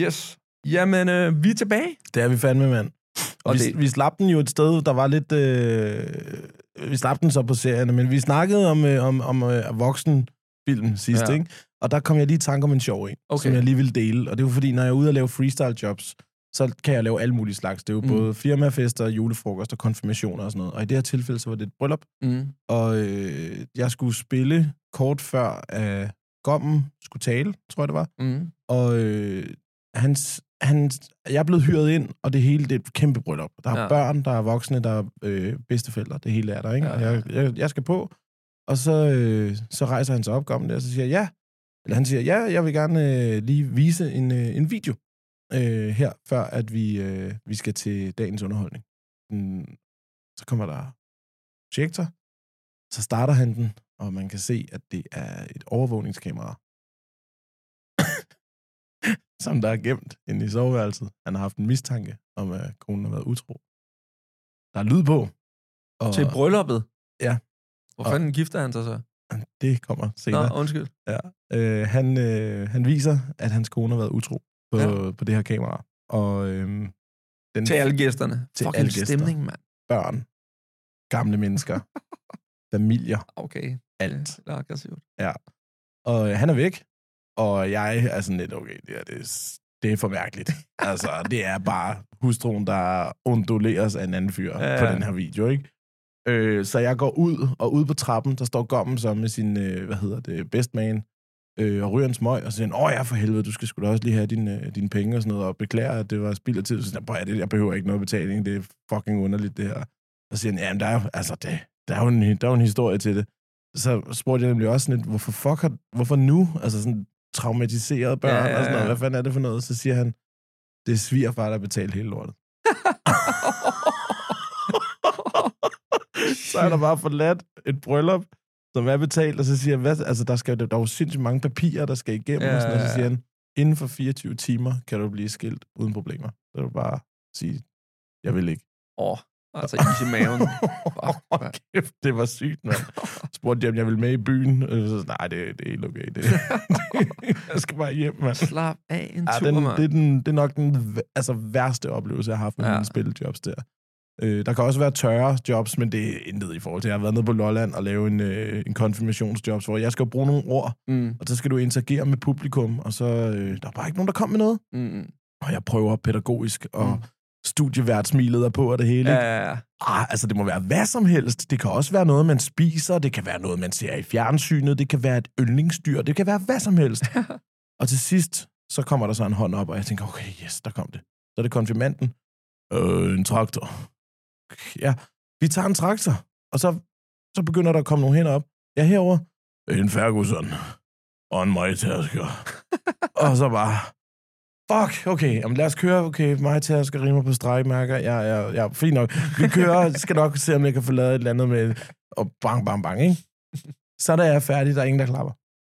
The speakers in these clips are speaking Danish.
Yes. Jamen, øh, vi er tilbage. Det er vi fandme, mand. Og Og vi, det- vi slap den jo et sted, der var lidt... Øh, vi slap den så på serierne, men vi snakkede om, øh, om, om øh, voksenfilm sidst, Ja. ikke? Og der kom jeg lige i tanke om en sjov en, Okay. som jeg lige vil dele. Og det jo fordi, når jeg er ude og lave freestyle jobs, så kan jeg lave alle mulige slags. Det er jo Mm. både firmafester, julefrokoster, konfirmationer og sådan noget. Og i det her tilfælde, så var det et bryllup. Mm. Og øh, jeg skulle spille kort før, at Gommen skulle tale, tror jeg det var. Mm. Og øh, hans, hans, jeg er blevet hyret ind, og det hele det er et kæmpe bryllup. Der er Ja. børn, der er voksne, der er øh, bedsteforældre. Det hele er der, ikke? Ja. Jeg, jeg, jeg skal på, og så, øh, så rejser han sig op, der, og så siger ja. Eller han siger, ja, jeg vil gerne øh, lige vise en, øh, en video øh, her, før at vi, øh, vi skal til dagens underholdning. Mm, så kommer der projektor, så starter han den, og man kan se, at det er et overvågningskamera, som der er gemt inde i soveværelset. Han har haft en mistanke om, at konen har været utro. Der er lyd på. Og Til brylluppet? Ja. Hvor Og- fanden gifter han sig så? det kommer Nå, senere. undskyld. Ja. Øh, han, øh, han viser, at hans kone har været utro på, Ja. ja. på det her kamera. Og øhm, den Til alle gæsterne. Til Fucking alle gæster. stemning, mand. børn, gamle mennesker, familier, Okay. alt. Det er aggressivt. Og øh, han er væk, og jeg er sådan lidt, okay, det er, det er, det er for mærkeligt. altså, det er bare hustruen, der onduleres af en anden fyr Ja, ja. ja. på den her video, ikke? Øh, så jeg går ud, og ude på trappen, der står Gommen så med sin, øh, hvad hedder det, best man, øh, og ryger en smøg, og så siger han, åh ja, for helvede, du skal sgu da også lige have dine, øh, dine penge og sådan noget, og beklager, at det var spild af tid. Så siger han, "Prøv at høre, det, jeg behøver ikke noget betaling, det er fucking underligt, det her. Så siger han, jamen, der er, jo- altså, det, der, er jo en, der er jo en historie til det. Så spurgte jeg nemlig også sådan lidt, hvorfor fuck har, hvorfor nu? Altså sådan traumatiserede børn Ja, ja, og sådan noget. Hvad fanden er det for noget? Så siger han, det er svigerfar, der betaler hele lortet. så er der bare forladt et bryllup, som er betalt, og så siger han, hvad, altså der, skal, der er jo sindssygt mange papirer, der skal igennem, Ja, og, sådan, ja, så siger han, inden for 24 timer kan du blive skilt uden problemer. Så er du bare sige, jeg vil ikke. Åh, oh, altså is i maven. Fuck. Kæft, det var sygt, mand. Spurgte jeg, om jeg ville med i byen. Så, nej, det, det er helt okay. Det, jeg skal bare hjem, mand. Slap af en Ja, tur, den, det, er den, det er nok den altså, værste oplevelse, jeg har haft med Ja. mine spillejobs der. Øh, der kan også være tørre jobs, men det er intet i forhold til. Jeg har været nede på Lolland og lave en, øh, en konfirmationsjobs, hvor jeg skal bruge nogle ord, Mm, og så skal du interagere med publikum, og så øh, der er bare ikke nogen, der kommer med noget. mm, Og jeg prøver pædagogisk, og Mm. Studieværtsmilet er på, og det hele. ja, ja, ja. Ah, altså, det må være hvad som helst. Det kan også være noget, man spiser. Det kan være noget, man ser i fjernsynet. Det kan være et yndlingsdyr. Det kan være hvad som helst. og til sidst, så kommer der så en hånd op, og jeg tænker, okay, yes, der kom det. Så er det konfirmanden. Øh, en traktor. Ja, vi tager en traktor. Og så, så begynder der at komme nogle hænder op. Ja, herover En Ferguson. Og en majtasker. og så bare... Fuck, okay, jamen lad os køre. Okay, majtasker rimer på stregmærker. Ja, ja, ja, fint nok. Vi kører, skal nok se, om jeg kan få lavet et eller andet med... Og bang, bang, bang, ikke? Så da jeg er færdig, der er ingen, der klapper.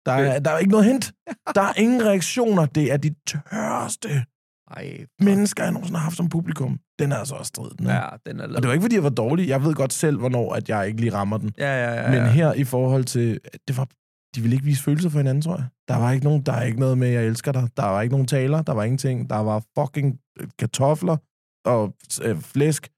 Der er, der er ikke noget hent. Der er ingen reaktioner. Det er de tørste Ej, mennesker, jeg nogensinde har haft som publikum. Den er altså også strid. Den, ja, den er Og det var ikke, fordi jeg var dårlig. Jeg ved godt selv, hvornår at jeg ikke lige rammer den. Ja, ja, ja. Men ja. her i forhold til... Det var, de ville ikke vise følelser for hinanden, tror jeg. Der var ikke nogen, der er ikke noget med, jeg elsker dig. Der var ikke nogen taler. Der var ingenting. Der var fucking øh, kartofler og øh, flæsk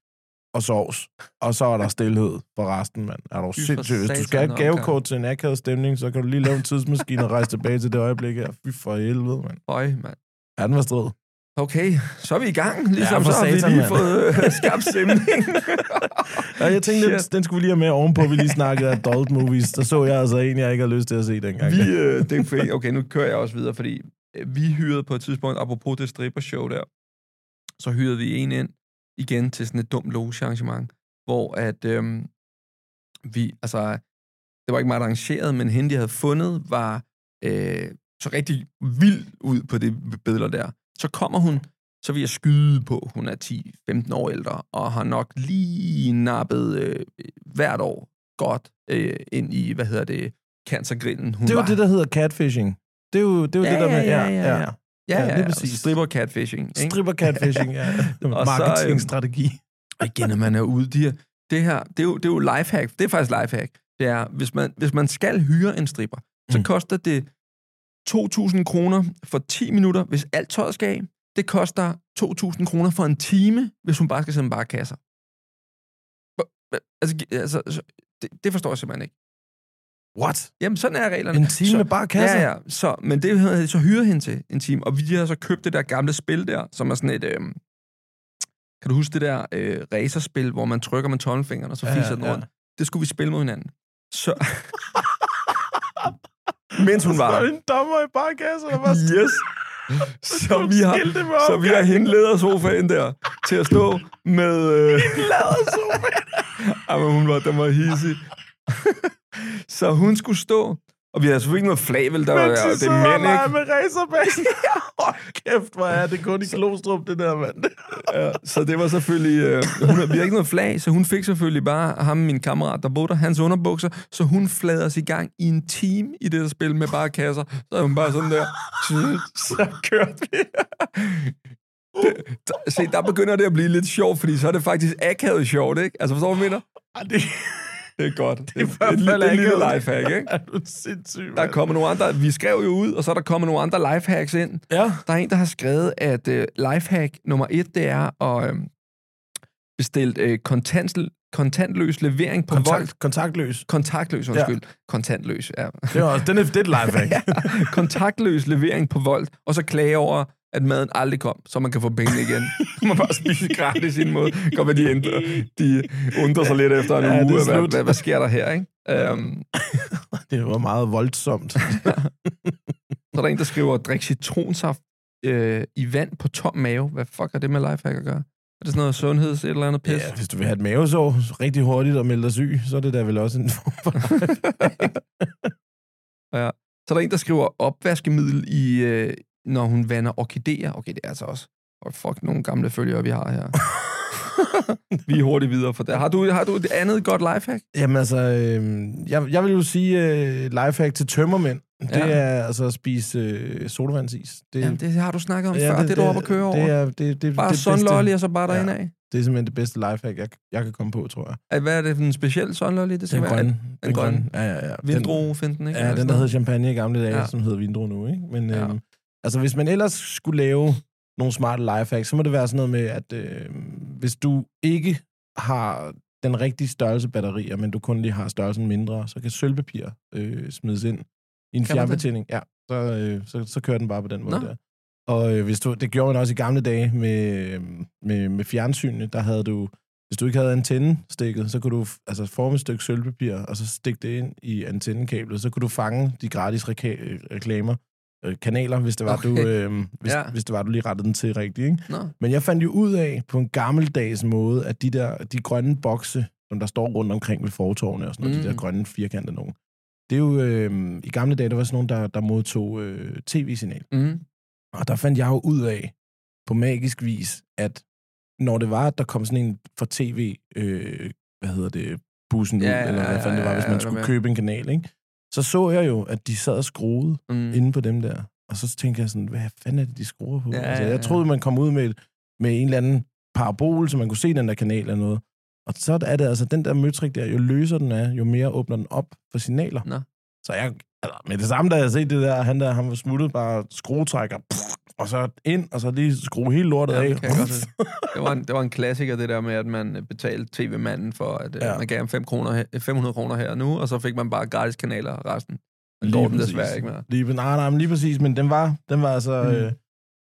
og sovs. Og så er der stillhed for resten, mand. Er du sindssygt? Hvis du skal have gavekort til en akavet stemning, så kan du lige lave en tidsmaskine og rejse tilbage til det øjeblik her. Fy for helvede, mand. Øj, mand. Ja, den var strid. Okay, så er vi i gang. Ligesom Ja, så har vi lige fået øh, skabt stemning. Ja, jeg tænkte, den, den skulle vi lige have med ovenpå, vi lige snakkede adult movies. Der så jeg altså en, jeg ikke har lyst til at se dengang. vi, øh, det er. Okay, nu kører jeg også videre, fordi øh, vi hyrede på et tidspunkt, apropos det stripper-show der, så hyrede vi en ind igen til sådan et dumt loge-arrangement, hvor at øhm, vi, altså, det var ikke meget arrangeret, men hende, de havde fundet, var øh, så rigtig vild ud på det billeder der. Så kommer hun, så vil jeg skyde på, hun er 10-15 år ældre, og har nok lige nappet øh, hvert år godt øh, ind i, hvad hedder det, cancergrillen. Hun Det er jo var, det, der hedder catfishing. Det er jo det, er jo Ja, det der med... ja, ja, ja. ja. Ja, Ja, ja, ja. præcis. Stripper catfishing. Ikke? Stripper catfishing, ja. Så, Marketingstrategi. Og igen, når man er ude, de her, det her, det er jo, det er jo lifehack. Det er faktisk lifehack. Det er, hvis man, hvis man skal hyre en stripper, så Mm. koster det 2.000 kroner for 10 minutter, hvis alt tøjet skal af. Det koster 2.000 kroner for en time, hvis hun bare skal sende bare kasser. Altså, altså så- det, det forstår jeg simpelthen ikke. What? Jamen, sådan er reglerne. En time så, med bare kasser? Ja, ja. Så, men det havde de så hyret hende til en time, og vi har så købt det der gamle spil der, som er sådan et... Øh, kan du huske det der øh, racerspil, hvor man trykker med tommelfingeren, og så Ja, fiser ja, den ja. rundt? Det skulle vi spille mod hinanden. Så... Mens hun var er der. en dommer i bare kasser, der bare Yes. Så vi har, så vi har hende lædersofaen der til at stå med... Øh, Jamen, hun var, den var hissig. så hun skulle stå, og vi havde selvfølgelig ikke noget flag, vel? Der var, det er og mænd, ikke? med racerbanen. Hold kæft, hvor er det kun i Klostrup, det der, mand. Ja, så det var selvfølgelig... Øh, hun, vi har ikke noget flag, så hun fik selvfølgelig bare ham, min kammerat, der boede der, hans underbukser, så hun flader os i gang i en time i det der spil med bare kasser. Så er hun bare sådan der... Så kørte vi. Det, der, se, der begynder det at blive lidt sjovt, fordi så er det faktisk akavet sjovt, ikke? Altså, forstår du, hvad jeg mener? Det, er godt. Det, det, det, det, er en lille lifehack, ikke? er du sindssyg, Der er mand. kommet nogle andre... Vi skrev jo ud, og så er der kommet nogle andre lifehacks ind. Ja. Der er en, der har skrevet, at øh, lifehack nummer et, det er at øh, bestille øh, kontant, kontantløs levering på Kontakt. Volt. Kontakt, kontaktløs. Kontaktløs, undskyld. Ja. Kontantløs, ja. Det er, også, den er, det er et lifehack. Kontaktløs levering på Volt, og så klage over, at maden aldrig kom, så man kan få pengene igen. man bare spise gratis i en måde. At de, ændrer, de undrer sig lidt efter en Ja, ja, er uge. Hvad, hvad, hvad, sker der her, ikke? Um, det var meget voldsomt. så er der en, der skriver, drik citronsaft øh, i vand på tom mave. Hvad fuck har det med lifehack at gøre? Er det sådan noget sundheds et eller andet pis? Ja, hvis du vil have et mavesår rigtig hurtigt og melde dig syg, så er det da vel også en form for Ja. Så er der en, der skriver opvaskemiddel i, øh, når hun vander orkideer. Okay, det er altså også... Oh, fuck, nogle gamle følgere, vi har her. vi er hurtigt videre for det. Har du, har du et andet godt lifehack? Jamen altså, øh, jeg, jeg vil jo sige øh, lifehack til tømmermænd. Det Ja. er altså at spise øh, sodavandsis. Det, Jamen, det har du snakket om ja, før. Det, det er du oppe at køre over. Det er, det, det, Bare det, sunlolly, og så bare Ja. derinde af. det er simpelthen det bedste lifehack, jeg, jeg kan komme på, tror jeg. Hvad er det for en speciel sunlolly? Det skal Den være grønne. den grønne. Ja, ja, ja. Den- vindruefinden, ikke? Ja, den, der hed noget. champagne i gamle dage, Ja. ja. som hedder vindro nu, ikke? Men Ja. ja. øhm, altså, hvis man ellers skulle lave nogle smarte lifehacks, så må det være sådan noget med, at øh, hvis du ikke har den rigtige størrelse batterier, men du kun lige har størrelsen mindre, så kan sølvpapir øh, smides ind i en Kan fjernbetjening. Ja, så, øh, så, så kører den bare på den måde Nå. der. Og øh, hvis du, det gjorde man også i gamle dage med, med, med fjernsynene, der havde du, hvis du ikke havde antennestikket, så kunne du altså, forme et stykke sølvpapir, og så stikke det ind i antennekablet, så kunne du fange de gratis reka- reklamer, øh, kanaler, hvis det var, Okay. du, øh, hvis, Ja. ja. hvis det var, du lige rettede den til rigtigt. Ikke? Men jeg fandt jo ud af på en gammeldags måde, at de der de grønne bokse, som der står rundt omkring ved fortorvene og sådan noget, Mm. de der grønne firkantede nogen, det er jo, øh, i gamle dage, der var sådan nogen, der, der modtog øh, tv-signal. Mm. Og der fandt jeg jo ud af, på magisk vis, at når det var, at der kom sådan en for tv, øh, hvad hedder det, bussen ud, Ja, ja, eller hvad ja, fanden det var, ja, hvis ja, man er skulle købe en kanal, ikke? Så så jeg jo, at de sad og skruede Mm. inde på dem der. Og så tænkte jeg sådan, hvad fanden er det, de skruer på? Ja, altså, ja, jeg ja. troede, man kom ud med, et- med en eller anden parabol, så man kunne se den der kanal eller noget. Og så er det altså, den der møtrik der, jo løser den er, jo mere åbner den op for signaler. Nå. Så jeg, altså, med det samme, da jeg set det der, han der, han var smuttet, bare skruetrækker, pff, og så ind, og så lige skrue hele lortet Ja, af. det kan jeg godt. Det var, en, det var en klassiker, det der med, at man betalte tv-manden for, at Ja. ja. man gav ham 5 kroner, her- 500 kroner her og nu, og så fik man bare gratis kanaler resten. Men Lige går den desværre ikke mere. Lige, nej, nej, men lige præcis, men den var, den var altså... Mm. Øh,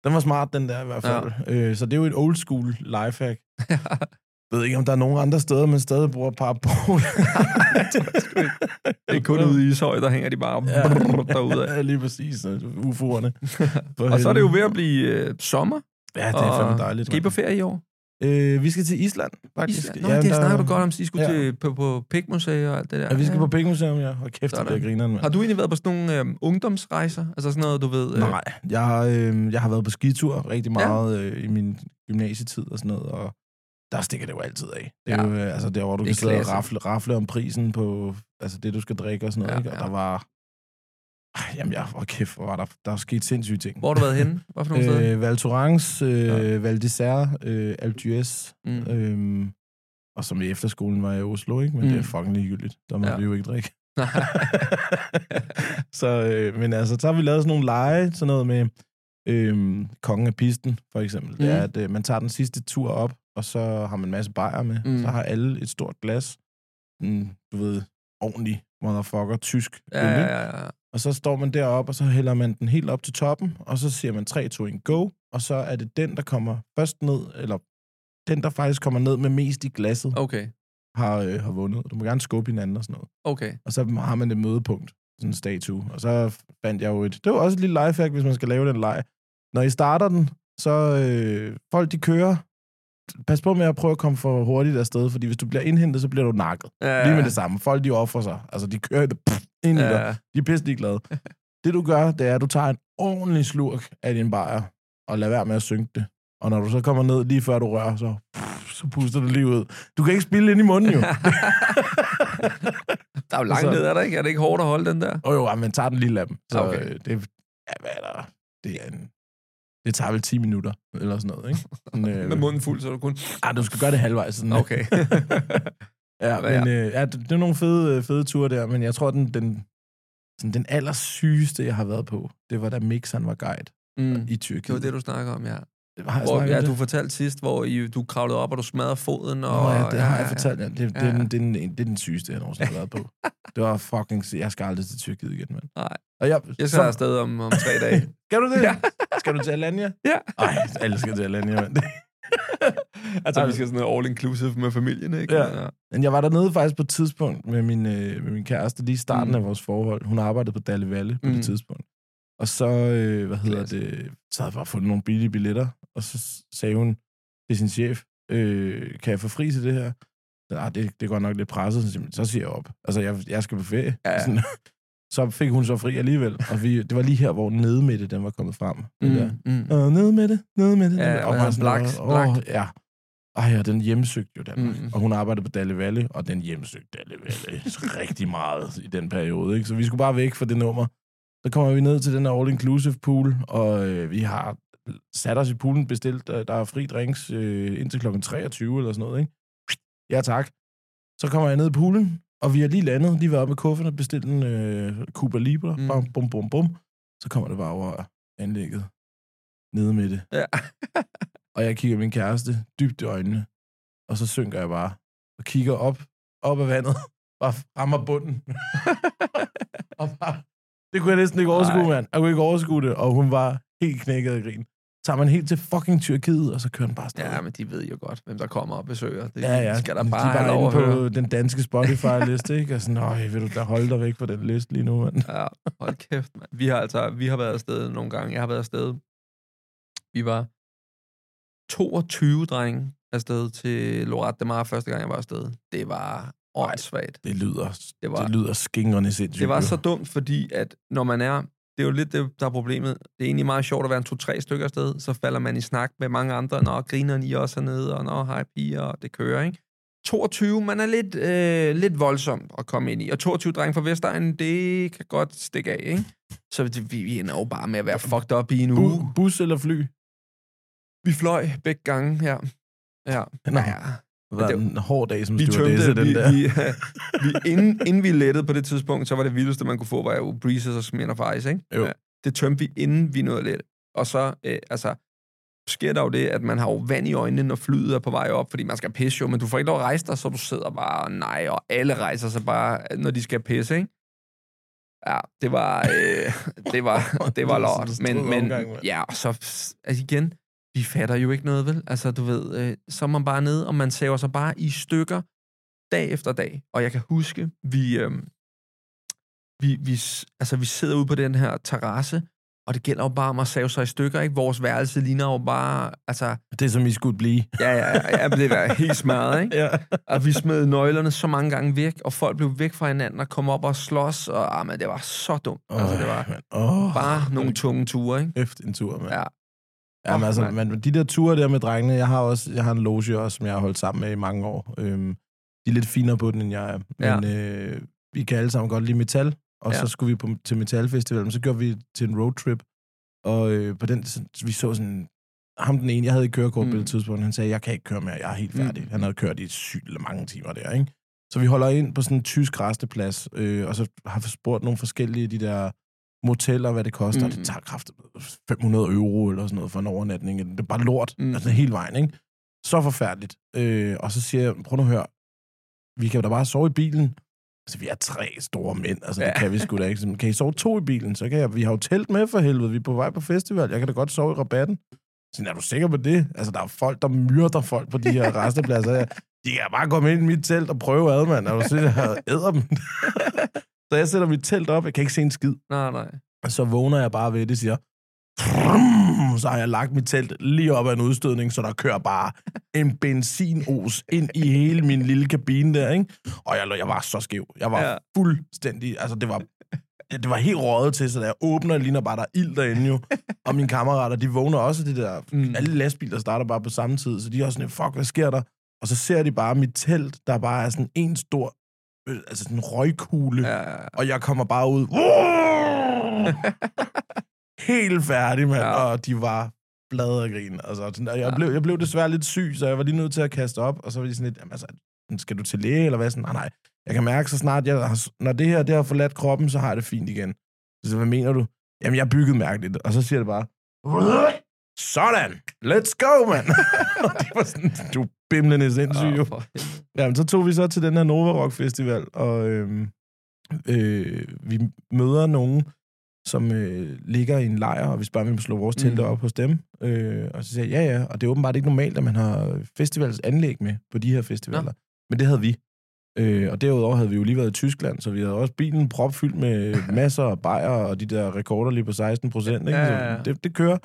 den var smart, den der i hvert fald. Ja. Øh, så det er jo et old school lifehack. Jeg ved ikke, om der er nogen andre steder, man stadig bruger parabol. Det er kun ude i Ishøj, der hænger de bare Ja. derude. Ja, lige præcis. øh, UFO'erne. Og så er det jo ved at blive øh, sommer. Ja, det er fandme dejligt. Skal I på ferie i år? Øh, vi skal til Island, faktisk. Island? Nå, ja, det der- snakker du godt om, så I skulle Ja. ja. til, på, på Pigmuseet og alt det der. Ja, vi skal på Pigmuseum, ja. Og kæft, det grineren, mand. Har du egentlig været på sådan nogle øh, ungdomsrejser? Altså sådan noget, du ved... Øh, Nej, jeg har, øh, jeg har været på skitur rigtig Ja. meget øh, i min gymnasietid og sådan noget, og der stikker det jo altid af. Det er Ja. jo, øh, altså der, hvor du Det kan sidde og rafle, rafle om prisen på altså det, du skal drikke og sådan noget, Ja, ikke? Og ja. der var... Ej, jamen, jeg, hvor kæft, hvor var der, der er sket sindssyge ting. Hvor har du været henne? Hvad for nogle steder? Øh, Val Thorens, øh, Ja. Val d'Isère, øh, Alpe d'Huez, Mm. øhm, og som i efterskolen var jeg i Oslo, ikke? Men mm. det er Mm. fucking ligegyldigt. Der må Ja. vi jo ikke drikke. så, øh, men altså, så har vi lavet sådan nogle lege, sådan noget med øh, kongen af pisten, for eksempel. Mm. Det er, Mhm. at øh, man tager den sidste tur op, og så har man en masse bajer med. Mm. Så har alle et stort glas. Mm, du ved, ordentlig motherfucker, tysk. ja, øl, ja, ja, ja. Og så står man deroppe, og så hælder man den helt op til toppen, og så siger man 3, 2, 1, go, og så er det den, der kommer først ned, eller den, der faktisk kommer ned med mest i glasset, Okay, har, øh, har vundet. Du må gerne skubbe hinanden og sådan noget. okay. Og så har man et mødepunkt, sådan en statue. Og så fandt jeg jo et... Det var også et lille lifehack, hvis man skal lave den leg. Når I starter den, så øh, folk de kører. Pas på med at prøve at komme for hurtigt afsted, fordi hvis du bliver indhentet, så bliver du nakket. Ja, Lige med det samme. Folk de offrer sig. Altså, de kører det pff, ind i dig. Ja, De er pisse glade. det du gør, det er, at du tager en ordentlig slurk af din bajer, og lader være med at synke det. Og når du så kommer ned, lige før du rører, så, pff, så puster det lige ud. Du kan ikke spille ind i munden, jo. der er jo langt Så- ned, er der ikke? Er det ikke hårdt at holde den der? Og jo, men tager den lille af dem. Så Okay. okay. det, ja, hvad er der? Det er en, det tager vel 10 minutter, eller sådan noget, ikke? Men, øh, Med munden fuld, så er du kun... ah, du skal gøre det halvvejs. Sådan, Okay. ja, men øh, ja, det, det er nogle fede, øh, fede ture der, men jeg tror, den, den, sådan, den allersygeste, jeg har været på, det var da Mix, han var guide mm. i Tyrkiet. Det var det, du snakker om, ja. Har jeg Hvor, ja, du det? fortalte sidst, hvor I, du kravlede op, og du smadrede foden. Og, Nå ja, det har jeg ja, fortalt. Ja. Det, det, Ja, er ja. den, det, er den, det er den sygeste, jeg nogensinde har været på. Det var fucking... Jeg skal aldrig til Tyrkiet igen, mand. Nej. Og jeg, Jeg skal afsted om, om tre dage. Skal du det? Ja. Skal du til Alanya? Ja. Ej, alle skal til Alanya, mand. altså, vi skal sådan noget all-inclusive med familien, ikke? Ja. Men jeg var dernede faktisk på et tidspunkt med min, øh, med min kæreste, lige i starten Mm. af vores forhold. Hun arbejdede på Dalle Valle på mm. Det tidspunkt. Og så, øh, hvad hedder Klasse. det, så havde jeg bare fundet nogle billige billetter, og så sagde hun til sin chef, øh, kan jeg få fri til det her? Nej, det, det går nok lidt presset. Så, siger jeg, så siger jeg op. Altså, jeg, jeg skal på ferie. Ja, ja. Sådan, så fik hun så fri alligevel. Og vi, det var lige her, hvor nedmidte den var kommet frem. Den der. Mm, mm. Øh, ned med det, ned med det. Ja, med det. Og bare sådan, Blacks- åh, ja. Ej, og den hjemsøgte jo Danmark. Mm. Mm. Og hun arbejdede på Dalle Valle, og den hjemsøgte Dalle Valle rigtig meget i den periode. Ikke? Så vi skulle bare væk fra det nummer. Så kommer vi ned til den her all-inclusive pool, og øh, vi har sat os i poolen, bestilt, øh, der er fri drinks øh, indtil klokken 23 eller sådan noget. Ikke? Ja, tak. Så kommer jeg ned i poolen, og vi har lige landet, lige været oppe med kuffen og bestilt en øh, Cuba Libre. Mm. Mm. Bum, bum, bum. Så kommer det bare over anlægget. Nede med det. Ja. Og jeg kigger min kæreste dybt i øjnene, og så synker jeg bare og kigger op, op af vandet, bare rammer bunden. og bare, det kunne jeg næsten ikke overskue, mand. Jeg kunne ikke overskue det, og hun var helt knækket af grin. Tager man helt til fucking Tyrkiet, og så kører den bare stadig. Ja, men de ved jo godt, hvem der kommer og besøger. Det Ja, ja. skal der De bare er have lov at inde på høre. den danske Spotify-liste, ikke? Og sådan, øj, vil du da holde dig væk på den liste lige nu, mand? Ja, hold kæft, mand. Vi har altså, vi har været afsted nogle gange. Jeg har været afsted. Vi var 22 drenge afsted til Lorette de Mar første gang, jeg var afsted. Det var åndssvagt. Det lyder, Det var- det lyder skingrende sindssygt. Det var så dumt, fordi at når man er... Det er jo lidt det, der er problemet. Det er egentlig meget sjovt at være en to-tre stykker afsted. Så falder man i snak med mange andre. Nå, griner I også hernede, og nå, hej piger, og det kører, ikke? 22, man er lidt, øh, lidt voldsomt at komme ind i. Og 22 drenge fra Vestegnen, det kan godt stikke af, ikke? Så det, vi, vi ender jo bare med at være fucked up i en uge. Bu- bus eller fly? Vi fløj begge gange her. Ja. Nå. ja. Det var det- en hård dag som Vi stewardesse, tømte, den vi, der. vi, vi, inden, inden vi lettede på det tidspunkt, så var det vildeste, man kunne få, var jo Breezes og Smirnoff Ice, ikke? Jo. Ja, det tømte vi, inden vi nåede let. Og så, øh, altså, sker der jo det, at man har jo vand i øjnene, når flyet er på vej op, fordi man skal pisse jo, men du får ikke lov at rejse dig, så du sidder bare, nej, og alle rejser sig bare, når de skal pisse, ikke? Ja, det var, øh, det var, det var lort. Men, men ja, og så, altså igen, vi fatter jo ikke noget, vel? Altså, du ved, øh, så er man bare nede, og man saver sig bare i stykker, dag efter dag. Og jeg kan huske, vi, øh, vi, vi, altså, vi sidder ude på den her terrasse, og det gælder jo bare om at save sig i stykker, ikke? Vores værelse ligner jo bare, altså... Det, som I skulle blive. Ja, ja, ja, det er helt smadret, ikke? ja. Og vi smed nøglerne så mange gange væk, og folk blev væk fra hinanden og kom op og slås, og ah, men det var så dumt. Oh, altså, det var oh, bare nogle tunge ture, ikke? Efter en tur, mand. Ja. Ja, men altså, man, de der ture der med drengene, jeg har også, jeg har en loge også, som jeg har holdt sammen med i mange år. Øhm, de er lidt finere på den, end jeg er. Men ja. øh, vi kan alle sammen godt lide metal, og ja. så skulle vi på, til Metalfestivalen, så gjorde vi til en roadtrip, og øh, på den, så, vi så sådan, ham den ene, jeg havde i kørekort mm. på det tidspunkt, han sagde, jeg kan ikke køre mere, jeg er helt færdig. Mm. Han havde kørt i sygt mange timer der, ikke? Så vi holder ind på sådan en tysk resteplads, øh, og så har spurgt nogle forskellige de der moteller, hvad det koster. Mm. Det tager kraftigt 500 euro eller sådan noget for en overnatning. Det er bare lort, mm. altså hele vejen, ikke? Så forfærdeligt. Øh, og så siger jeg, prøv nu at høre, vi kan jo da bare sove i bilen. Altså, vi er tre store mænd, altså, ja. det kan vi sgu da ikke. Kan I sove to i bilen? Så kan jeg, vi har jo telt med for helvede, vi er på vej på festival, jeg kan da godt sove i rabatten. Så er du sikker på det? Altså, der er folk, der myrder folk på de her restepladser. De kan bare komme ind i mit telt og prøve ad, mand. Er du sikker, jeg æder dem? så jeg sætter mit telt op, jeg kan ikke se en skid. Nej, nej. Så vågner jeg bare ved det, siger, så har jeg lagt mit telt lige op ad en udstødning, så der kører bare en benzinos ind i hele min lille kabine der, ikke? Og jeg, jeg var så skæv. Jeg var ja. fuldstændig... Altså, det var, det var helt røget til, så da jeg åbner, ligner bare, der er ild derinde jo. Og mine kammerater, de vågner også det der... Mm. Alle lastbiler starter bare på samme tid, så de er også sådan, fuck, hvad sker der? Og så ser de bare mit telt, der bare er sådan en stor øh, altså sådan en røgkugle, ja, og jeg kommer bare ud helt færdig, mand. Ja. Og de var blade af grin. Altså, jeg, ja. blev, jeg blev desværre lidt syg, så jeg var lige nødt til at kaste op, og så var de sådan lidt, jamen, altså, skal du til læge, eller hvad? Sådan, nej, nej. Jeg kan mærke så snart, jeg har, når det her det har forladt kroppen, så har jeg det fint igen. Så hvad mener du? Jamen, jeg er bygget mærkeligt. Og så siger det bare, sådan, let's go, man. det var sådan, du bimlende sindssyg, jo. Jamen, så tog vi så til den her Nova Rock Festival, og øhm, øh, vi møder nogen, som øh, ligger i en lejr, og vi spørger, om vi må slå vores telte mm. op hos dem. Øh, og så siger jeg, ja, ja, og det er åbenbart ikke normalt, at man har festivals anlæg med på de her festivaler. Ja. Men det havde vi. Øh, og derudover havde vi jo lige været i Tyskland, så vi havde også bilen propfyldt med masser af bajer og de der rekorder lige på 16 procent. Ja, ja, ja. Det, det kører.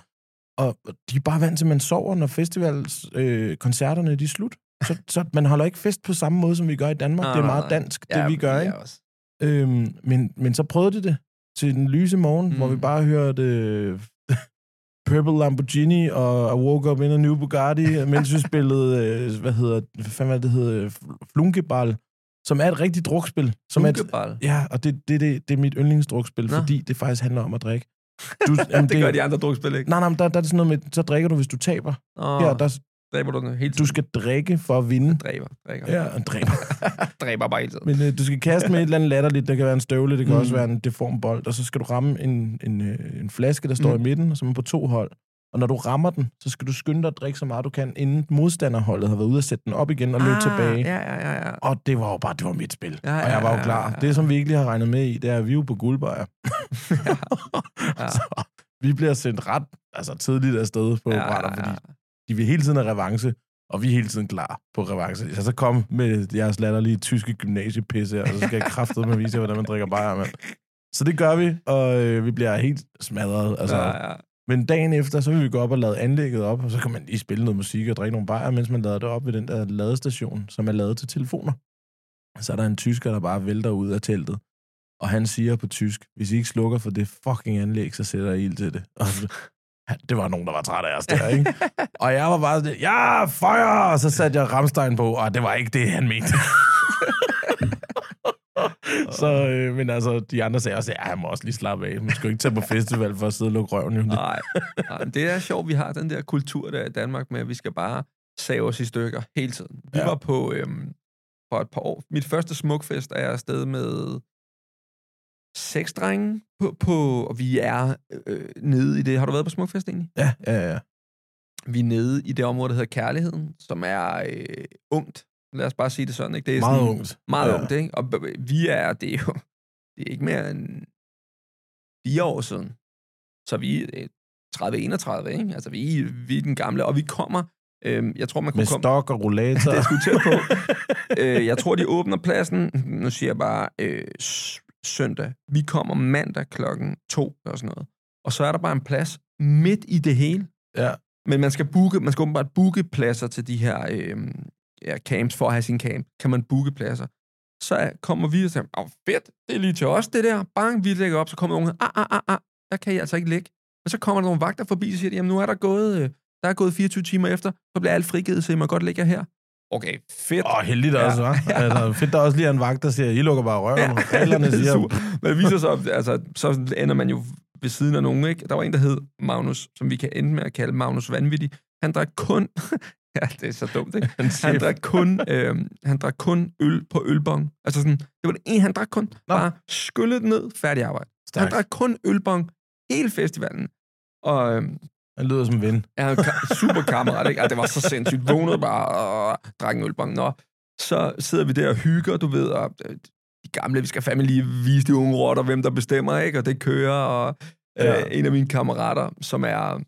Og de er bare vant til, at man sover, når festivalskoncerterne øh, de er slut. Så, så man holder ikke fest på samme måde, som vi gør i Danmark. Nej, det er meget dansk, det ja, vi gør, ikke? Også. Øhm, men, men så prøvede de det til den lyse morgen, mm. hvor vi mm. bare hørte uh, Purple Lamborghini og I Woke Up in a New Bugatti, mens vi spillede, uh, hvad hedder hvad fanden det hedder, Flunkeball, som er et rigtigt drukspil. Som Flunkeball? Er et, ja, og det, det, det, det er mit yndlingsdrukspil, Nå. fordi det faktisk handler om at drikke. Du, jamen, det, det gør de andre drukspil ikke. Nej, nej, der, der er det sådan noget med, så drikker du, hvis du taber. Oh. Her, der, Dræber du den hele tiden? Du skal drikke for at vinde. Dræber. Drikker. Ja, og dræber. dræber bare hele tiden. Men øh, du skal kaste med et eller andet latterligt. Det kan være en støvle, det kan mm. også være en deform bold. Og så skal du ramme en, en, øh, en flaske, der står mm. i midten, som er på to hold. Og når du rammer den, så skal du skynde dig at drikke så meget du kan, inden modstanderholdet har været ude og sætte den op igen og løbe ah, tilbage. Ja, ja, ja, ja. Og det var jo bare, det var mit spil. Ja, ja, og jeg var jo klar. Ja, ja, ja. Det, som vi ikke lige har regnet med i, det er, at vi er jo på guldbejer. ja. ja. så vi bliver sendt ret altså, tidligt afsted på ja, brænder, ja, ja. fordi de vil hele tiden have revanche og vi er hele tiden klar på revanche. Så, så kom med jeres latterlige tyske gymnasiepisse, og så skal jeg kraftedeme med vise jer, hvordan man drikker bajer, mand. Så det gør vi, og øh, vi bliver helt smadret. Altså. Ja, ja. Men dagen efter, så vil vi gå op og lade anlægget op, og så kan man lige spille noget musik og drikke nogle bajer, mens man lader det op ved den der ladestation, som er lavet til telefoner. Så er der en tysker, der bare vælter ud af teltet. Og han siger på tysk, hvis I ikke slukker for det fucking anlæg, så sætter jeg ild til det. Og det var nogen, der var træt af os der, ikke? og jeg var bare sådan, ja, fire! Og så satte jeg Ramstein på, og det var ikke det, han mente. så, øh, men altså, de andre sagde også, ja, han må også lige slappe af. Man skal ikke tage på festival for at sidde og lukke røven. Jo. Nej, nej, det er sjovt, vi har den der kultur der i Danmark med, at vi skal bare save os i stykker hele tiden. Vi ja. var på, øhm, for et par år. Mit første smukfest er jeg afsted med seks drenge på, på, og vi er øh, nede i det. Har du været på Smukfest egentlig? Ja, ja, ja. Vi er nede i det område, der hedder Kærligheden, som er øh, ungt. Lad os bare sige det sådan, ikke? Det er Meget sådan, ungt. Meget Ja. ungt, ikke? Og vi er, det er jo det er ikke mere end fire år siden. Så vi er 30-31, ikke? Altså, vi, vi er den gamle, og vi kommer, øh, jeg tror, man kunne Med komme... stok og rollator. Det er sgu tæt på. øh, jeg tror, de åbner pladsen, nu siger jeg bare, øh, søndag. Vi kommer mandag klokken to og sådan noget. Og så er der bare en plads midt i det hele. ja. Men man skal booke, man skal åbenbart booke pladser til de her øh, ja, camps, for at have sin camp. Kan man booke pladser. Så er- kommer vi og siger, åh fedt, det er lige til os, det der. Bang, vi lægger op, så kommer nogen, ah, ah, ah, ah, der kan I altså ikke ligge. Og så kommer der nogle vagter forbi og siger, jamen nu er der gået, øh, der er gået 24 timer efter, så bliver alt frigivet, så I må godt ligge her. Okay, fedt. Åh, heldigt Ja. også, hva'? Altså, fedt, der er også lige en vagt, der siger, I lukker bare røven. Ja. Reglerne er siger, super. Men det viser sig, altså, så ender man jo ved siden af nogen, ikke? Der var en, der hed Magnus, som vi kan ende med at kalde Magnus Vanvittig. Han drak kun... ja, det er så dumt, ikke? han Han drak kun, øh, han drak kun øl på ølbong. Altså sådan, det var det ene, han drak kun. Nå. Bare skyllede den ned, færdig arbejde. Han Stærkt. drak kun ølbong hele festivalen. Og øh, Han lyder som en ven. en ka- super kammerat, ikke? Ja, det var så sindssygt. Vågnede bare og drak en ølbong. Nå, så sidder vi der og hygger, du ved, og øh, de gamle, vi skal fandme lige vise de unge rotter, hvem der bestemmer, ikke? Og det kører, og øh, Ja. en af mine kammerater, som er,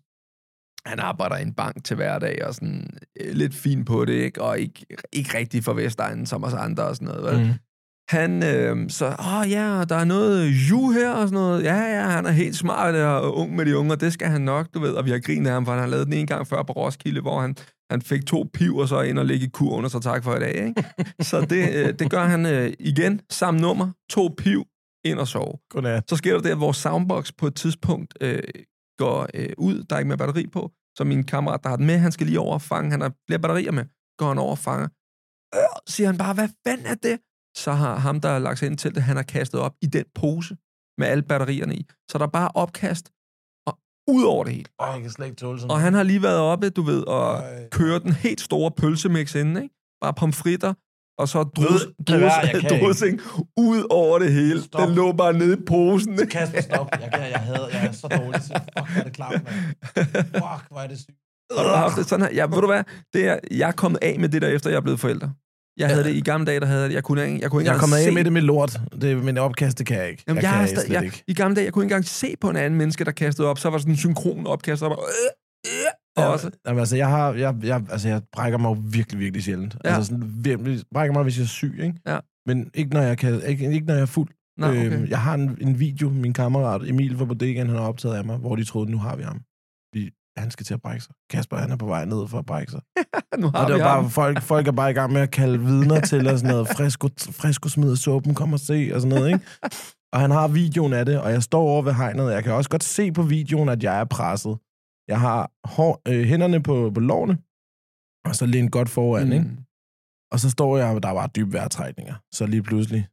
han arbejder i en bank til hverdag, og sådan øh, lidt fin på det, ikke? Og ikke, ikke rigtig for Vestegnen, som os andre og sådan noget, vel? Mm. Han, øh, så, åh ja, der er noget ju her og sådan noget. Ja, ja, han er helt smart og ung med de unge, og det skal han nok, du ved. Og vi har grinet af ham, for han har lavet den en gang før på Roskilde, hvor han, han fik to piv og så ind og ligge i kur under, så tak for i dag, ikke? Så det, øh, det gør han øh, igen, samme nummer, to piv, ind og sove. Godnat. Så sker der det, at vores soundbox på et tidspunkt øh, går øh, ud, der er ikke mere batteri på, så min kammerat, der har den med, han skal lige over og fange, han har flere batterier med, går han over og fanger. Øh, siger han bare, hvad fanden er det? Så har ham, der har lagt sig ind til det, han har kastet op i den pose med alle batterierne i. Så der er bare opkast og ud over det hele. Åh, jeg kan slet ikke tåle sådan Og han har lige været oppe, du ved, og Ej. kører den helt store pølsemix inden, ikke? Bare pomfritter, og så drus, jeg ikke. drusing ud over det hele. Stop. Den lå bare nede i posen? Kasper, stop. Jeg, kan, jeg, hader, jeg er så dårlig til. Fuck, hvor er det klart, mand. Fuck, hvor er det sygt. Haft det sådan her? Ja, ved du hvad? Det er, jeg er kommet af med det der, efter jeg er blevet forælder. Jeg havde Ja. det i gamle dage, der havde jeg det. Jeg kunne, ikke- jeg kunne ikke Jeg er engang kommet se... af med det med lort, det, men opkast, det kan jeg ikke. Jamen, jeg, jeg, kan jeg stadig- jeg, ikke. I gamle dage, jeg kunne ikke engang se på en anden menneske, der kastede op. Så var sådan en synkron opkast, og bare... Øh, øh, og også, Jamen, altså, jeg, har, jeg, jeg, altså, jeg brækker mig jo virkelig, virkelig sjældent. Ja. Altså, sådan, virkelig, brækker mig, hvis jeg er syg, ikke? Ja. Men ikke når jeg, kan, ikke, ikke når jeg er fuld. Nå, okay. Øhm, jeg har en, en video, min kammerat Emil fra Bodegaen, han har optaget af mig, hvor de troede, nu har vi ham. Fordi han skal til at brække sig. Kasper, han er på vej ned for at brække sig. nu har Og det vi er bare, ham. folk, folk er bare i gang med at kalde vidner til, og sådan noget, frisko, frisko smider suppen, kom og se, og sådan noget, ikke? Og han har videoen af det, og jeg står over ved hegnet, og jeg kan også godt se på videoen, at jeg er presset. Jeg har hår, øh, hænderne på, på lårene, og så lænet godt foran, mm. ikke? Og så står jeg, og der var dybe vejrtrækninger. Så lige pludselig,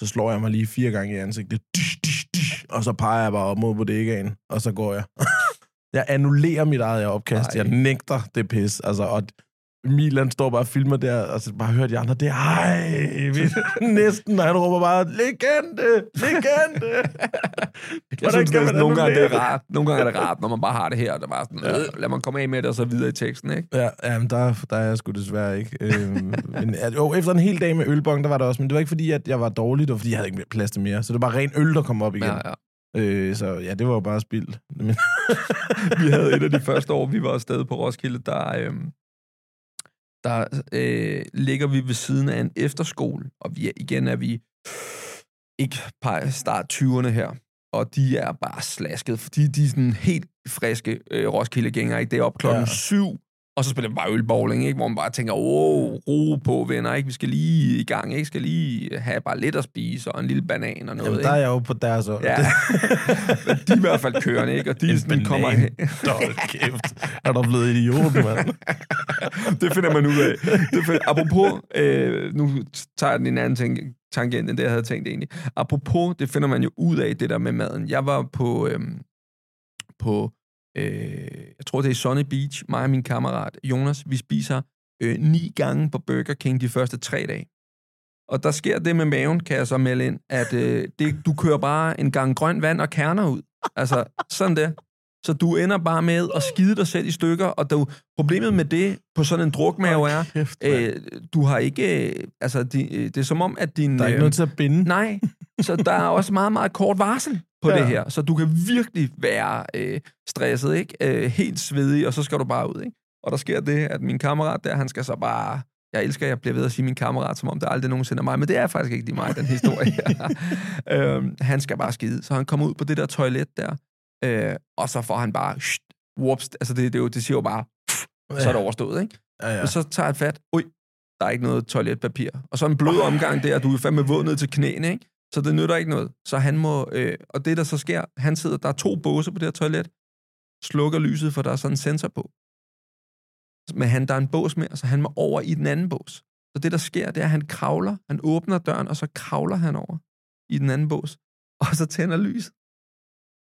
så slår jeg mig lige fire gange i ansigtet. Dysh, dysh, dysh, og så peger jeg bare op mod bodegaen, og så går jeg. jeg annullerer mit eget opkast. Ej. Jeg nægter det pis. Altså, og Milan står bare og filmer der, og så bare hører de andre, det er ej, næsten, og han råber bare, legende, legende. Jeg synes, det er, nogle gange det er rart. Nogle gange er det rart, når man bare har det her, og det er bare sådan, øh, lad mig komme af med det, og så videre i teksten, ikke? Ja, ja men der, der er jeg sgu desværre ikke. Øhm, men, at, jo, efter en hel dag med ølbong, der var det også, men det var ikke fordi, at jeg var dårlig, det var fordi, jeg havde ikke plads til mere. Så det var bare ren øl, der kom op igen. Ja, ja. Øh, så ja, det var jo bare spild. Vi havde et af de første år, vi var afsted på Roskilde, der, øhm, der øh, ligger vi ved siden af en efterskole, og vi er, igen er vi ikke start 20'erne her, og de er bare slasket, fordi de er sådan helt friske øh, Roskilde-gængere, ikke? Det er op klokken ja. syv, og så spiller vi bare ølbowling, ikke? Hvor man bare tænker, åh, ro på, venner, ikke? Vi skal lige i gang, ikke? Skal lige have bare lidt at spise, og en lille banan og noget, jamen, ikke? der er jeg jo på deres år. Ja, de er i hvert fald kørende, ikke? Og de En sådan, kommer banan. hen. Hold kæft. Er du blevet idiot, mand? det finder man ud af. Det finder, apropos, øh, nu tager jeg den en anden ting, tangent, end det, jeg havde tænkt egentlig. Apropos, det finder man jo ud af, det der med maden. Jeg var på, øh, på øh, jeg tror det er Sunny Beach, mig og min kammerat Jonas, vi spiser øh, ni gange på Burger King de første tre dage. Og der sker det med maven, kan jeg så melde ind, at øh, det, du kører bare en gang grønt vand og kerner ud. Altså, sådan det. Så du ender bare med at skide dig selv i stykker, og du, problemet med det på sådan en drukmave er, Kæft, øh, du har ikke, øh, altså, de, øh, det er som om, at din... der er ikke øh, noget til at binde. Nej, så der er også meget, meget kort varsel på Ja. ja. det her. Så du kan virkelig være øh, stresset, ikke? Øh, helt svedig, og så skal du bare ud, ikke? Og der sker det, at min kammerat der, han skal så bare... Jeg elsker, at jeg bliver ved at sige min kammerat, som om det aldrig nogensinde er mig, men det er faktisk ikke lige mig, den historie her. øhm, han skal bare skide. Så han kommer ud på det der toilet der, øh, og så får han bare... Sht, whoops, altså det, det, er jo, det siger jo bare, så er det overstået, ikke? Ja, ja. Og så tager han fat. Ui, der er ikke noget toiletpapir. Og så en blød omgang der, du er fandme våd ned til knæene, ikke? Så det nytter ikke noget. Så han må... Øh, og det, der så sker, han sidder... Der er to båse på det her toilet. Slukker lyset, for der er sådan en sensor på. Men han, der er en bås mere, så han må over i den anden bås. Så det, der sker, det er, at han kravler. Han åbner døren, og så kravler han over i den anden bås. Og så tænder lyset.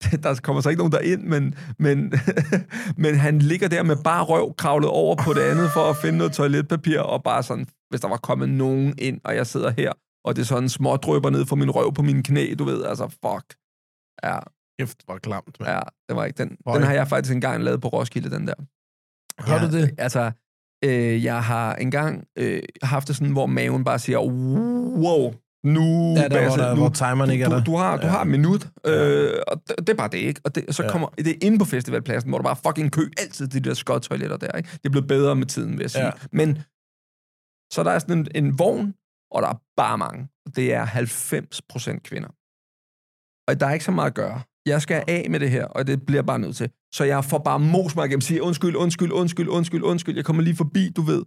Der kommer så ikke nogen derind, men, men, men han ligger der med bare røv kravlet over på det andet for at finde noget toiletpapir, og bare sådan, hvis der var kommet nogen ind, og jeg sidder her, og det er sådan små drøber ned fra min røv på mine knæ, du ved, altså fuck. Ja, Kæft, hvor klamt, mand. ja, det var ikke den. Hvor- Den har jeg faktisk engang lavet på Roskilde, den der. Har du det? Altså, øh, jeg har engang øh, haft det sådan, hvor maven bare siger, wow, nu, Ja, der, hvor, Basse, der, nu, hvor timeren ikke er der. du, du har, du Ja. har et minut, Ja. øh, og det, det er bare det, ikke? Og det, så Ja. kommer det er inde på festivalpladsen, hvor der bare fucking kø, altid de der skottoiletter der, ikke? Det er blevet bedre med tiden, vil jeg sige. Ja. Men så der er sådan en, en vogn, og der er bare mange. Det er 90 procent kvinder. Og der er ikke så meget at gøre. Jeg skal af med det her, og det bliver bare nødt til. Så jeg får bare mos mig igennem, siger undskyld, undskyld, undskyld, undskyld, undskyld. Jeg kommer lige forbi, du ved.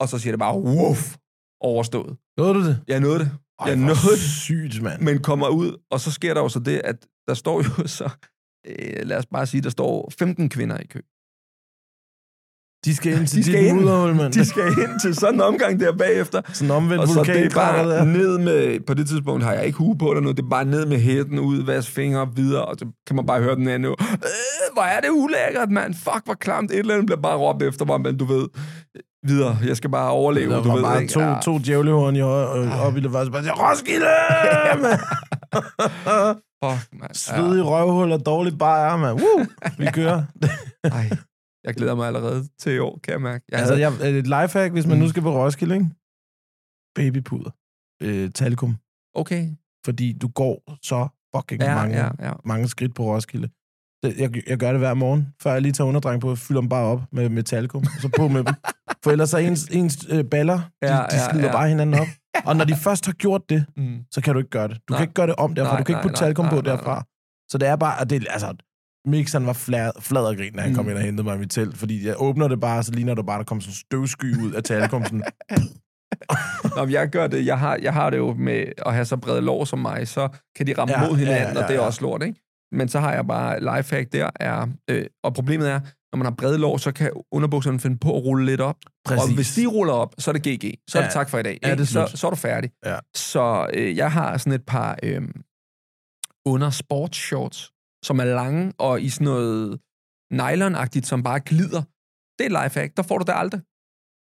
Og så siger det bare, woof, overstået. Nåede du det? Jeg nåede det. Ej, Jeg nåede det sygt, mand. men kommer ud, og så sker der jo så det, at der står jo så, øh, lad os bare sige, der står 15 kvinder i kø. De skal ind til De skal dit mudderhul, mand. De skal ind til sådan en omgang der bagefter, Sådan en omvendt og så det er bare der. ned med, på det tidspunkt har jeg ikke hue på eller noget, det er bare ned med hætten ud, vask fingre videre, og så kan man bare høre den anden, øh, hvor er det ulækkert, mand, fuck, hvor klamt, et eller andet bliver bare råbt efter mig, men du ved, videre, jeg skal bare overleve, Der du ved, bare ikke? to, Ja. to djævlehorn i op i det første. Bare Roskilde! mand! Fuck, mand. Svedig røvhul og dårlig bajer, mand. Woo! Vi kører. Ja. Ej, jeg glæder mig allerede til i år, kan jeg mærke. Jeg altså, havde- jeg, et lifehack, hvis man Mm. nu skal på Roskilde, ikke? Babypuder. Øh, talkum. Okay. Fordi du går så fucking Ja, mange, ja, ja. mange skridt på Roskilde. Jeg, jeg gør det hver morgen, før jeg lige tager underdreng på. Fylder dem bare op med, med talkum, og så på med dem. For ellers er ens, ens øh, baller, de, Ja, de slider ja. bare hinanden op. Og når de først har gjort det, Mm. så kan du ikke gøre det. Du Nej. kan ikke gøre det om derfra. Nej, du kan ikke nej, putte nej, talkum på nej, nej, derfra. Så det er bare, at det, altså, Mixeren var flad, flad og grin, da han Mm. kom ind og hentede mig i mit telt, fordi jeg åbner det bare, så ligner det bare, der kommer sådan en støvsky ud af talkum. Sådan, Nå, men jeg gør det, jeg har, jeg har det jo med at have så brede lår som mig, så kan de ramme Ja, ja, mod hinanden, ja, ja, og det er ja. også lort, ikke? Men så har jeg bare lifehack der, er, øh, og problemet er, når man har brede lår, så kan underbukserne finde på at rulle lidt op. Præcis. Og hvis de ruller op, så er det GG. Så er Ja. det tak for i dag. Ja, det er så, så er du færdig. Ja. Så øh, jeg har sådan et par øh, under sportsshorts, som er lange og i sådan noget nylonagtigt, som bare glider. Det er et lifehack. Der får du det aldrig.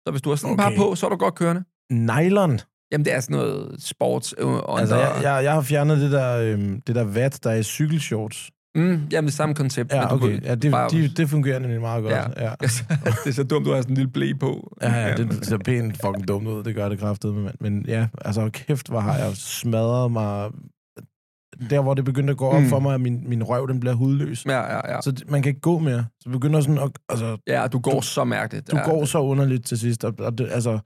Så hvis du har sådan okay. Par på, så er du godt kørende. Nylon. Jamen, det er sådan noget sports øh, under... Altså, jeg, jeg, jeg har fjernet det der, øhm, det der vat, der er i cykelshorts. Mm, jamen, det samme koncept. Ja, okay. kunne Ja, det, bare- de, det fungerer nemlig meget godt. Ja. Ja. Ja. det er så dumt, du har sådan en lille blæ på. Ja, ja, det ser pænt fucking dumt ud. Det gør det kraftedeme, mand. Men ja, altså kæft, hvor har jeg smadret mig... Der, hvor det begyndte at gå op Mm. for mig, at min, min røv, den bliver hudløs. Ja, ja, ja. Så det- man kan ikke gå mere. Så begynder sådan at... Altså, Ja, du går så mærkeligt. du ja, går så underligt til sidst. Og, og det, altså...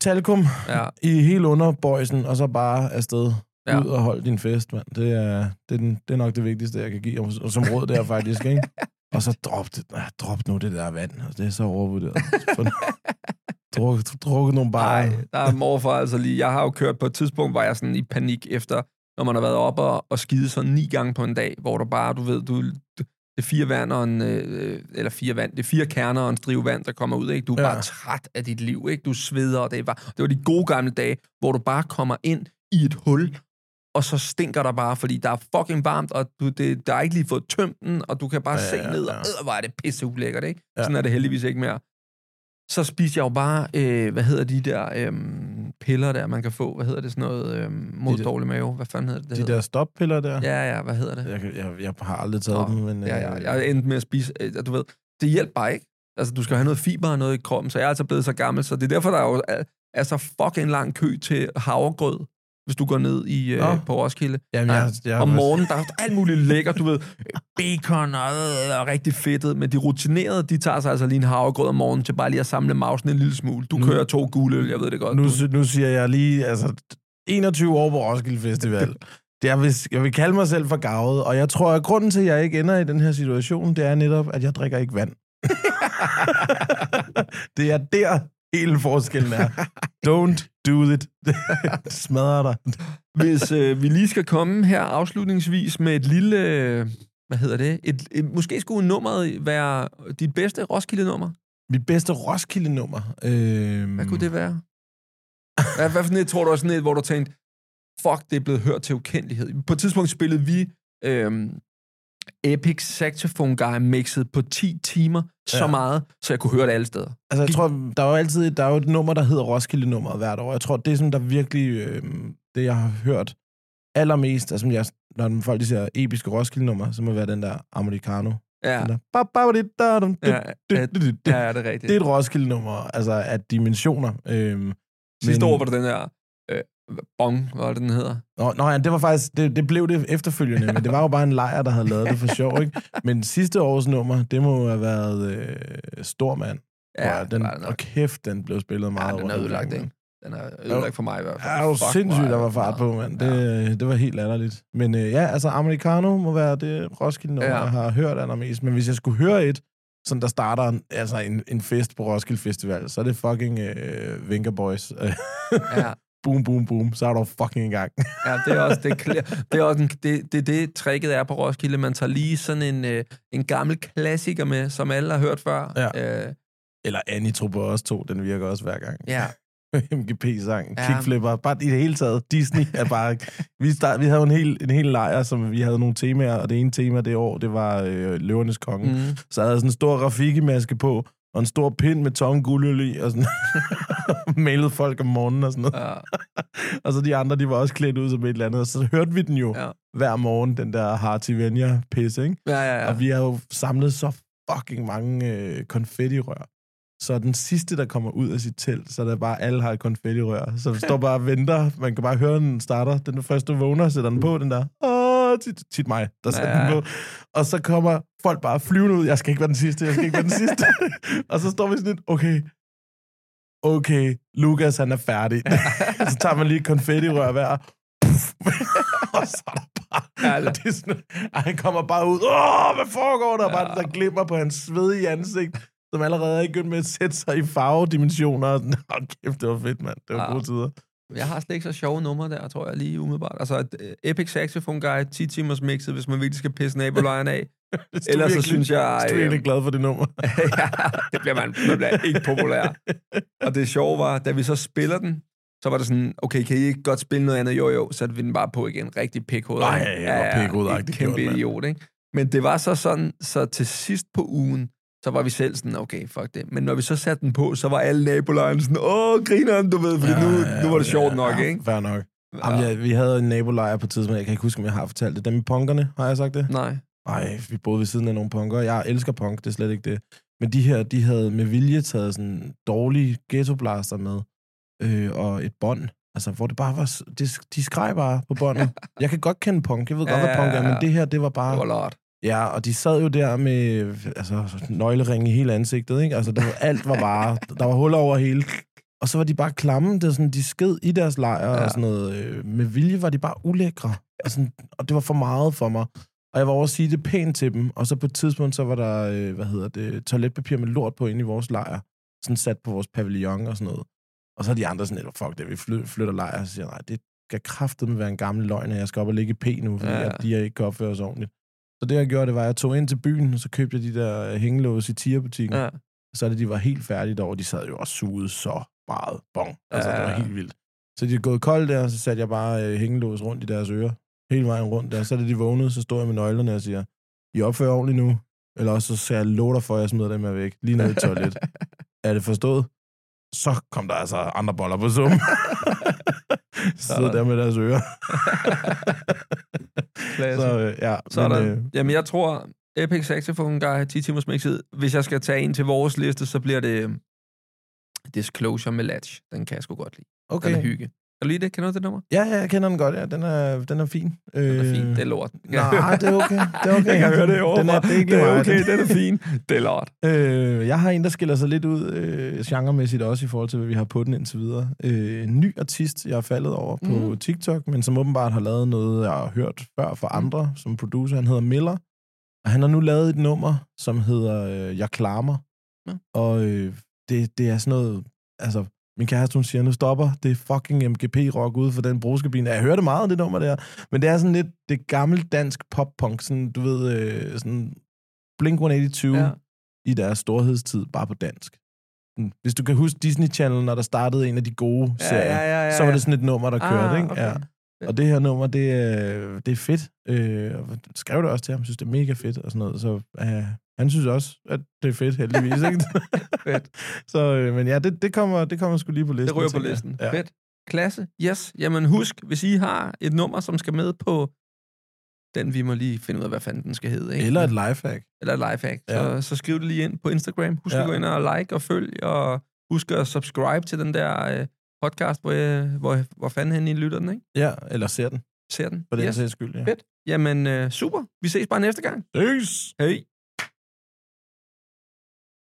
Talkum Ja, i hele underbøjsen, og så bare afsted. Ja. Ja. Ud og hold din fest, mand. Det er, det, er den, det er nok det vigtigste, jeg kan give. Og, og som råd der faktisk, ikke? Og så drop, det, nej, drop nu det der vand. Altså, det er så overvurderet. Druk, druk nogle bare. Nej, der er morfar altså lige. Jeg har jo kørt på et tidspunkt, var jeg sådan i panik efter, når man har været oppe og, og skide sådan ni gange på en dag, hvor du bare, du ved, du, det er fire vand og en, øh, eller fire vand, det er fire kerner og en strive vand, der kommer ud, ikke? Du er Ja. bare træt af dit liv, ikke? Du sveder, og det var, det var de gode gamle dage, hvor du bare kommer ind i et hul, og så stinker der bare, fordi der er fucking varmt, og du, det, der er ikke lige fået tømt den, og du kan bare Ja, se ja, ned, og øh, hvor er det pisse ulækkert, ikke? Ja. Sådan er det heldigvis ikke mere så spiste jeg jo bare, øh, hvad hedder de der, øh, piller der, man kan få. Hvad hedder det? Sådan noget øhm, mod De dårlig mave. Hvad fanden hedder det? det De hedder? der stoppiller der. Ja, ja, hvad hedder det? Jeg, jeg, jeg har aldrig taget Nå, dem, men... Ja, ja, øh, jeg endte med at spise, øh, du ved, det hjælper bare ikke. Altså, du skal have noget fiber og noget i kroppen, så jeg er altså blevet så gammel, så det er derfor, der er jo er, er så fucking lang kø til havregrød, hvis du går ned i, øh, Nå. på Roskilde. Jamen, jeg, jeg, Om morgenen, der er alt muligt lækker, du ved, bacon og, øh, og rigtig fedtet, men de rutinerede, de tager sig altså lige en havregrød om morgenen til bare lige at samle mausen en lille smule. Du Nu- kører to gule øl, jeg ved det godt. nu, nu siger jeg lige, altså, 21 år på Roskilde Festival. Det er, hvis, jeg vil kalde mig selv for gavet, og jeg tror, at grunden til, at jeg ikke ender i den her situation, det er netop, at jeg drikker ikke vand. det er der, hele forskellen er. Don't do it. Smadrer dig. Hvis øh, vi lige skal komme her afslutningsvis med et lille, øh, hvad hedder det, et, et, måske skulle nummeret være dit bedste Roskilde-nummer. Mit bedste Roskilde-nummer. Øh, Hvad kunne det være? Hvad, hvad for et, tror du er sådan et, hvor du tænkte, fuck, det er blevet hørt til ukendelighed. På et tidspunkt spillede vi øhm, Epic Saxophone Guy mixet på 10 timer, så Ja. meget, så jeg kunne høre det alle steder. Altså, jeg tror, der er jo altid der er jo et nummer, der hedder Roskilde-nummeret hvert år. Jeg tror, det er sådan, der virkelig, øh, det jeg har hørt allermest, altså, jeg, når folk de siger episke Roskilde-nummer, så må det være den der Americano. Ja, Den der, ba, ba, di, da, dum, ja, ja, ja, er det rigtigt. Det er et Roskilde-nummer, altså af dimensioner. Øhm, Sidste men- år var det den der øh, Bong, hvad det, den hedder? Nå, nå ja, det var faktisk, det, det blev det efterfølgende, men det var jo bare en lejr, der havde lavet det for sjov, ikke? Men sidste års nummer, det må have været øh, Stormand. Ja, den, det og kæft, den blev spillet meget Ja, den er ødelagt, ikke? Den er ødelagt for mig i hvert fald. Ja, det var Fuck, sindssygt, er der var fart på, mand. Det, ja. det var helt latterligt. Men øh, ja, altså, Americano må være det Roskilde, nummer, Ja. jeg har hørt allermest. Men hvis jeg skulle høre et, sådan der starter en, altså en, en fest på Roskilde Festival, så er det fucking øh, Vinker Boys. Ja. Boom, boom, boom. Så er du fucking i gang. Ja, det er også det, det, er også en, det, det, det tricket er på Roskilde. Man tager lige sådan en, øh, en gammel klassiker med, som alle har hørt før. Ja. Øh, Eller Annie på os to, den virker også hver gang. ja. MGP-sang, Ja. kickflipper, bare i det hele taget. Disney er bare... vi, start, vi havde en hel, en hel lejr, som vi havde nogle temaer, og det ene tema det år, det var øh, Løvernes Konge. Mm. Så jeg havde sådan en stor Rafiki-maske på, og en stor pind med tom guldøl i, og sådan mailede folk om morgenen og sådan noget. Ja, Og så de andre, de var også klædt ud som et eller andet, og så hørte vi den jo ja. hver morgen, den der Harty Venja-pisse, ikke? Ja, ja, Ja. Og vi har jo samlet så fucking mange øh, konfettirør. Så den sidste, der kommer ud af sit telt, så er der bare, alle har et konfettirør. Så vi står bare og venter. Man kan bare høre, den starter. Den første vågner, sætter den på, den der. Åh, tit, tit mig, der sætter Ja. den på. Og så kommer folk bare flyvende ud. Jeg skal ikke være den sidste, jeg skal ikke være den sidste. og så står vi sådan lidt, okay, okay, Lukas han er færdig. så tager man lige et konfettirør hver. Og så er der bare... Ja, og det er sådan, og han kommer bare ud. Åh, hvad foregår der? Ja. Bare der glimmer på hans svedige ansigt, som allerede er begyndt med at sætte sig i farvedimensioner. Og sådan, Åh, kæft, det var fedt, mand. Det var Ja. gode tider. Jeg har slet ikke så sjove numre der, tror jeg, lige umiddelbart. Altså, et, øh, Epic Saxophone Guy, 10 timers mixet, hvis man virkelig skal pisse nabolejren af. Ellers så synes jeg, Hvis du er øh, virkelig glad for det nummer. ja, det bliver man, man bliver ikke populær. Og det sjove var, da vi så spiller den, så var det sådan, okay, kan I ikke godt spille noget andet? Jo, jo, så satte vi den bare på igen. Rigtig pikhoved. Nej, ja, ja, pikhovedagtigt en Kæmpe gjort, idiot, ikke? Men det var så sådan, så til sidst på ugen, så var vi selv sådan, okay, fuck det. Men når vi så satte den på, så var alle nabolejren sådan, åh, grineren, du ved, fordi nu, nu var det sjovt nok, ikke? Fair nok. Jamen, ja, vi havde en nabolejr på et tidspunkt, jeg kan ikke huske, om jeg har fortalt det. Dem i punkerne, har jeg sagt det? Nej. Nej, vi boede ved siden af nogle punker. Jeg elsker punk, det er slet ikke det. Men de her, de havde med vilje taget sådan dårlige ghettoblaster med, øh, og et bånd. Altså, hvor det bare var... Det, de skreg bare på båndet. jeg kan godt kende punk, jeg ved godt, Ja, hvad punk ja, er, ja. men det her, det var bare... Det var lort. Ja, og de sad jo der med altså, nøglering i hele ansigtet, ikke? Altså, det var, alt var bare... Der var huller over hele. Og så var de bare klamme. Det var sådan, de sked i deres lejr ja. Og sådan noget. Øh, Med vilje var de bare ulækre. Og, sådan, og det var for meget for mig. Og jeg var over at sige det pænt til dem. Og så på et tidspunkt, så var der, øh, hvad hedder det, toiletpapir med lort på inde i vores lejr. Sådan sat på vores pavillon og sådan noget. Og så er de andre sådan lidt, fuck det, vi fly- flytter lejr. Og så siger nej, det skal kraftedeme være en gammel løgn, at jeg skal op og ligge i P nu, fordi Ja, at de ikke kan opføre sig ordentligt. Så det, jeg gjorde, det var, at jeg tog ind til byen, og så købte jeg de der hængelås i tierbutikken. Ja. Så da de var helt færdige derovre, de sad jo og sugede så meget bong. Altså, Ja, det var helt vildt. Så de er gået koldt der, og så satte jeg bare øh, hængelås rundt i deres ører. Hele vejen rundt der. Så da de vågnede, så stod jeg med nøglerne og siger, I opfører ordentligt nu. Eller også så sagde jeg, lov dig for, at jeg smider dem her væk. Lige ned i et toilet. er det forstået? så kom der altså andre boller på sum. Sidder der med deres ører. Så øh, ja, Sådan. men, øh, Jamen, jeg tror, Epic Saxophone Guy 10 timers mixet. Hvis jeg skal tage en til vores liste, så bliver det øhm, Disclosure med Latch. Den kan jeg sgu godt lide. okay. Den er hygge. Du lide det? Kender du det nummer? Ja, ja, jeg kender den godt, ja. Den er, den er fin. Den er Øh, fin. Det er lort. Nej, det er okay. Det er okay. Jeg kan høre det over. Den er, det er ikke det er okay, den er fin. Det er lort. Øh, jeg har en, der skiller sig lidt ud øh, genremæssigt også i forhold til, hvad vi har på den indtil videre. Øh, en ny artist, jeg er faldet over på Mhm. TikTok, men som åbenbart har lavet noget, jeg har hørt før fra andre som producer. Han hedder Miller, og han har nu lavet et nummer, som hedder øh, Jeg klarer mig. Ja. Og øh, det, det er sådan noget... Altså, min kæreste, hun siger, nu stopper det fucking MGP-rock ude for den brugskabine. Jeg hørte meget af det nummer der, men det er sådan lidt det gamle dansk pop-punk, sådan, du ved, øh, sådan Blink-182 Ja. ja. i deres storhedstid, bare på dansk. Sådan, Hvis du kan huske Disney Channel, når der startede en af de gode Ja, serier, ja, ja, ja, så var ja. det sådan et nummer, der kørte, Ah, ikke? okay. Ja. Og det her nummer, det, er- det er fedt. Øh, skrev det også til ham, synes det er mega fedt og sådan noget. Så øh, han synes også, at det er fedt, heldigvis. Ikke? Fedt. Så, øh, men ja, det, det, kommer, det kommer sgu lige på listen. Det ryger på listen. Ja. Fedt. Klasse. Yes. Jamen husk, hvis I har et nummer, som skal med på den, vi må lige finde ud af, hvad fanden den skal hedde. Ikke? Eller et lifehack. Eller et lifehack. Ja. Så, så skriv det lige ind på Instagram. Husk. Ja. at gå ind og like og følg, og husk at subscribe til den der øh, podcast, hvor, jeg, hvor, hvor fanden hen I lytter den, ikke? Ja, eller ser den, Ser den. for den yes. sags skyld. Ja. Fedt. Jamen, øh, super. Vi ses bare næste gang. Peace! Hej.